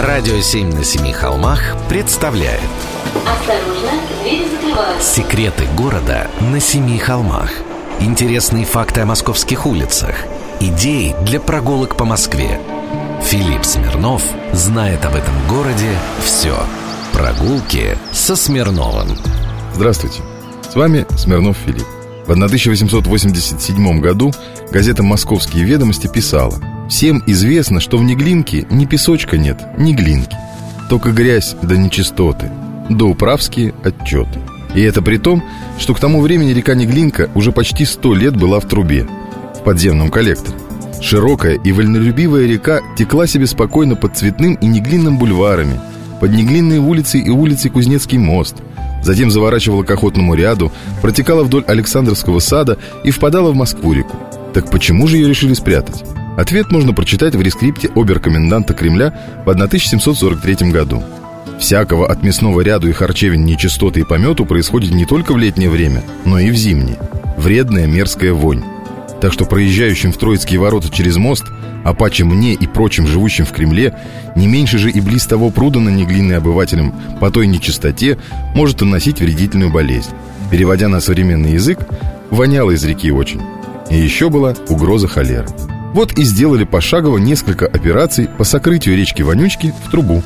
Радио «Семь на семи холмах» представляет. Осторожно, двери закрываются. Секреты города на семи холмах. Интересные факты о московских улицах. Идеи для прогулок по Москве. Филипп Смирнов знает об этом городе все Прогулки со Смирновым. Здравствуйте, с вами Смирнов Филипп. В 1887 году газета «Московские ведомости» писала «Всем известно, что в Неглинке ни песочка нет, ни глинки, только грязь да нечистоты, да управские отчеты». И это при том, что к тому времени река Неглинка уже почти сто лет была в трубе, в подземном коллекторе. Широкая и вольнолюбивая река текла себе спокойно под Цветным и Неглинным бульварами, под Неглинной улицей и улицей Кузнецкий мост – Затем заворачивала к охотному ряду, протекала вдоль Александровского сада и впадала в Москву-реку. Так почему же ее решили спрятать? Ответ можно прочитать в рескрипте оберкоменданта Кремля в 1743 году. Всякого от мясного ряду и харчевин нечистоты и помету происходит не только в летнее время, но и в зимнее. Вредная мерзкая вонь. Так что проезжающим в Троицкие ворота через мост – а паче мне и прочим живущим в Кремле, не меньше же и близ того пруда на неглинный обывателям по той нечистоте может наносить вредительную болезнь. Переводя на современный язык, воняло из реки очень. И еще была угроза холеры. Вот и сделали пошагово несколько операций по сокрытию речки Вонючки в трубу.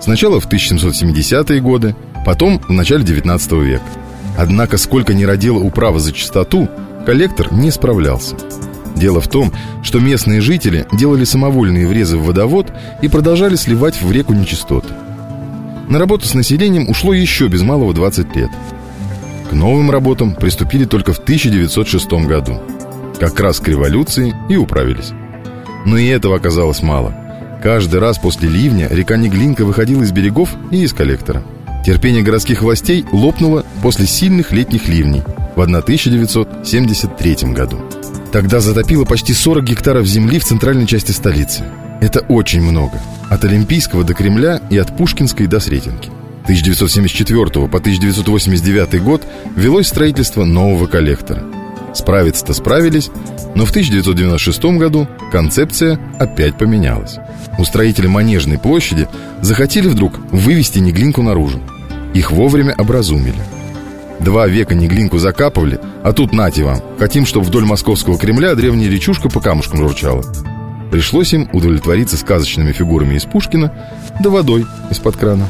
Сначала в 1770-е годы, потом в начале 19 века. Однако, сколько ни родила управа за чистоту, коллектор не справлялся. Дело в том, что местные жители делали самовольные врезы в водовод и продолжали сливать в реку нечистоты. На работу с населением ушло еще без малого 20 лет. К новым работам приступили только в 1906 году. Как раз к революции и управились. Но и этого оказалось мало. Каждый раз после ливня река Неглинка выходила из берегов и из коллектора. Терпение городских властей лопнуло после сильных летних ливней в 1973 году. Тогда затопило почти 40 гектаров земли в центральной части столицы. Это очень много. От Олимпийского до Кремля и от Пушкинской до Сретенки. 1974 по 1989 год велось строительство нового коллектора. Справиться-то справились, но в 1996 году концепция опять поменялась. Устроители Манежной площади захотели вдруг вывести Неглинку наружу. Их вовремя образумили – Два века Неглинку закапывали, а тут нате вам. Хотим, чтобы вдоль московского Кремля древняя речушка по камушкам журчала. Пришлось им удовлетвориться сказочными фигурами из Пушкина да водой из-под крана.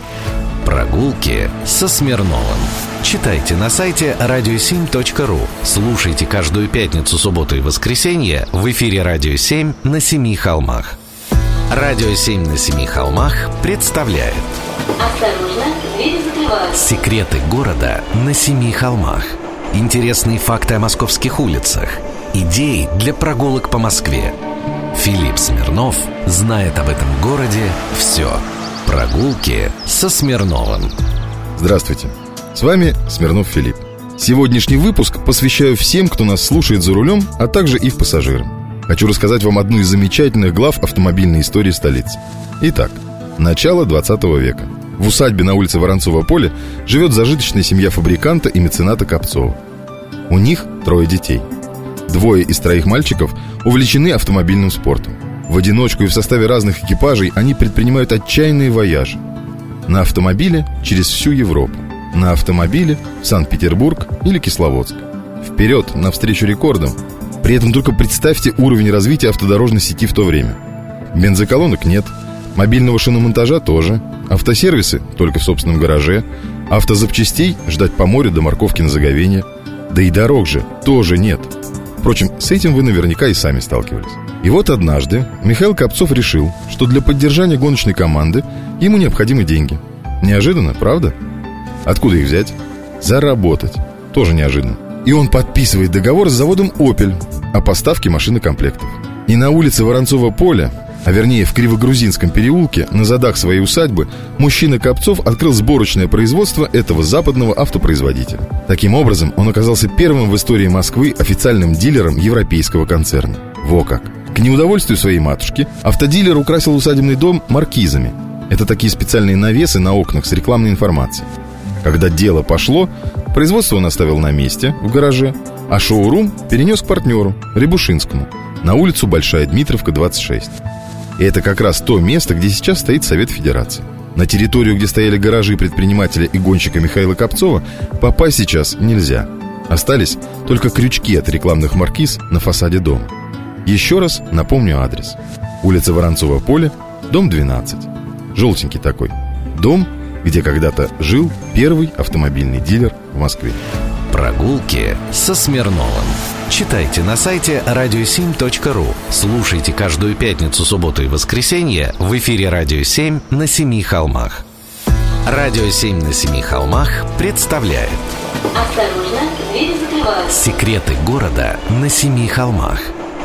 Прогулки со Смирновым. Читайте на сайте radio7.ru. Слушайте каждую пятницу, субботу и воскресенье в эфире «Радио 7» на Семи холмах. «Радио 7» на Семи холмах представляет Осторожно, двери закрываются. Секреты города на Семи холмах. Интересные факты о московских улицах. Идеи для прогулок по Москве. Филипп Смирнов знает об этом городе все. Прогулки со Смирновым. Здравствуйте, с вами Смирнов Филипп. Сегодняшний выпуск посвящаю всем, кто нас слушает за рулем, а также их пассажирам. Хочу рассказать вам одну из замечательных глав автомобильной истории столицы. Итак, начало 20 века – в усадьбе на улице Воронцова поле живет зажиточная семья фабриканта и мецената Копцова. У них трое детей. Двое из троих мальчиков увлечены автомобильным спортом. В одиночку и в составе разных экипажей они предпринимают отчаянные вояжи. На автомобиле через всю Европу. На автомобиле в Санкт-Петербург или Кисловодск. Вперед, навстречу рекордам. При этом только представьте уровень развития автодорожной сети в то время. Бензоколонок нет, мобильного шиномонтажа тоже – Автосервисы только в собственном гараже. Автозапчастей ждать по морю до морковки на заговение. Да и дорог же тоже нет. Впрочем, с этим вы наверняка и сами сталкивались. И вот однажды Михаил Копцов решил, что для поддержания гоночной команды ему необходимы деньги. Неожиданно, правда? Откуда их взять? Заработать. Тоже неожиданно. И он подписывает договор с заводом «Опель» о поставке машины комплектов. И на улице Воронцова поля а вернее в Кривогрузинском переулке, на задах своей усадьбы, мужчина Копцов открыл сборочное производство этого западного автопроизводителя. Таким образом, он оказался первым в истории Москвы официальным дилером европейского концерна. Во как! К неудовольствию своей матушки, автодилер украсил усадебный дом маркизами. Это такие специальные навесы на окнах с рекламной информацией. Когда дело пошло, производство он оставил на месте, в гараже, а шоурум перенес к партнеру, Рябушинскому, на улицу Большая Дмитровка, 26. И это как раз то место, где сейчас стоит Совет Федерации. На территорию, где стояли гаражи предпринимателя и гонщика Михаила Копцова, попасть сейчас нельзя. Остались только крючки от рекламных маркиз на фасаде дома. Еще раз напомню адрес. Улица Воронцова поле, дом 12. Желтенький такой. Дом, где когда-то жил первый автомобильный дилер в Москве. Прогулки со Смирновым. Читайте на сайте radio7.ru. Слушайте каждую пятницу, субботу и воскресенье в эфире «Радио 7» на Семи холмах. «Радио 7» на Семи холмах представляет Осторожно, двери закрываются. Секреты города на Семи холмах.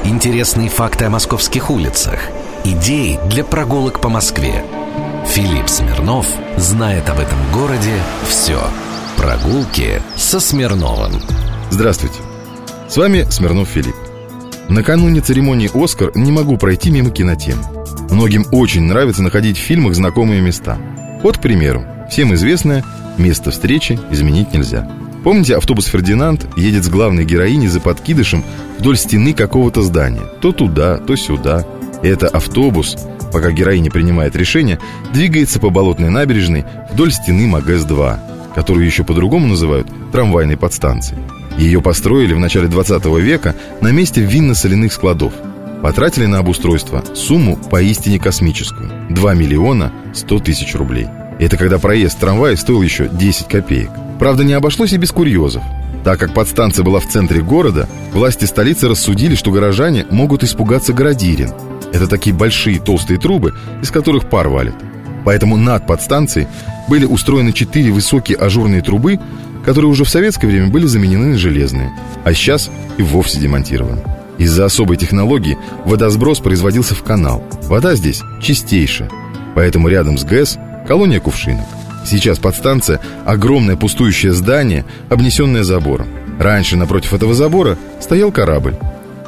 Интересные факты о московских улицах. Идеи для прогулок по Москве. Филипп Смирнов знает об этом городе все. Прогулки со Смирновым. Здравствуйте. С вами Смирнов Филипп. Накануне церемонии «Оскар» не могу пройти мимо кинотем. Многим очень нравится находить в фильмах знакомые места. Вот, к примеру, всем известное «Место встречи изменить нельзя». Помните, автобус «Фердинанд» едет с главной героиней за подкидышем вдоль стены какого-то здания. То туда, то сюда. И это автобус, пока героиня принимает решение, двигается по болотной набережной вдоль стены МАГЭС-2, которую еще по-другому называют трамвайной подстанцией. Ее построили в начале 20 века на месте винно-соляных складов. Потратили на обустройство сумму поистине космическую – 2 миллиона 100 тысяч рублей. Это когда проезд трамвая стоил еще 10 копеек. Правда, не обошлось и без курьезов. Так как подстанция была в центре города, власти столицы рассудили, что горожане могут испугаться градирин. Это такие большие толстые трубы, из которых пар валит. Поэтому над подстанцией были устроены четыре высокие ажурные трубы, которые уже в советское время были заменены на железные, а сейчас и вовсе демонтированы. Из-за особой технологии водосброс производился в канал. Вода здесь чистейшая, поэтому рядом с ГЭС колония кувшинок. Сейчас подстанция – огромное пустующее здание, обнесенное забором. Раньше напротив этого забора стоял корабль.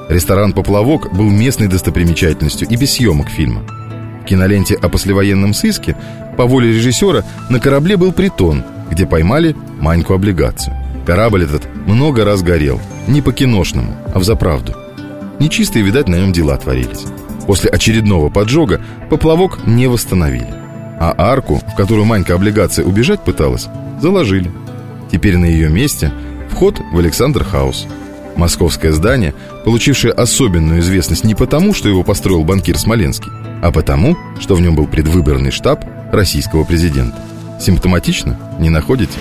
Ресторан «Поплавок» был местной достопримечательностью и без съемок фильма. В киноленте о послевоенном сыске по воле режиссера на корабле был притон, где поймали Маньку-облигацию. Корабль этот много раз горел, не по-киношному, а в заправду. Нечистые, видать, на нем дела творились. После очередного поджога поплавок не восстановили. А арку, в которую Манька-облигация убежать пыталась, заложили. Теперь на ее месте вход в Александр Хаус. Московское здание, получившее особенную известность не потому, что его построил банкир Смоленский, а потому, что в нем был предвыборный штаб российского президента. Симптоматично? Не находите?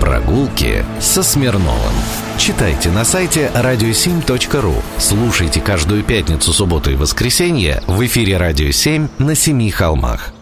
Прогулки со Смирновым. Читайте на сайте radio7.ru. Слушайте каждую пятницу, субботу и воскресенье в эфире «Радио 7» на Семи холмах.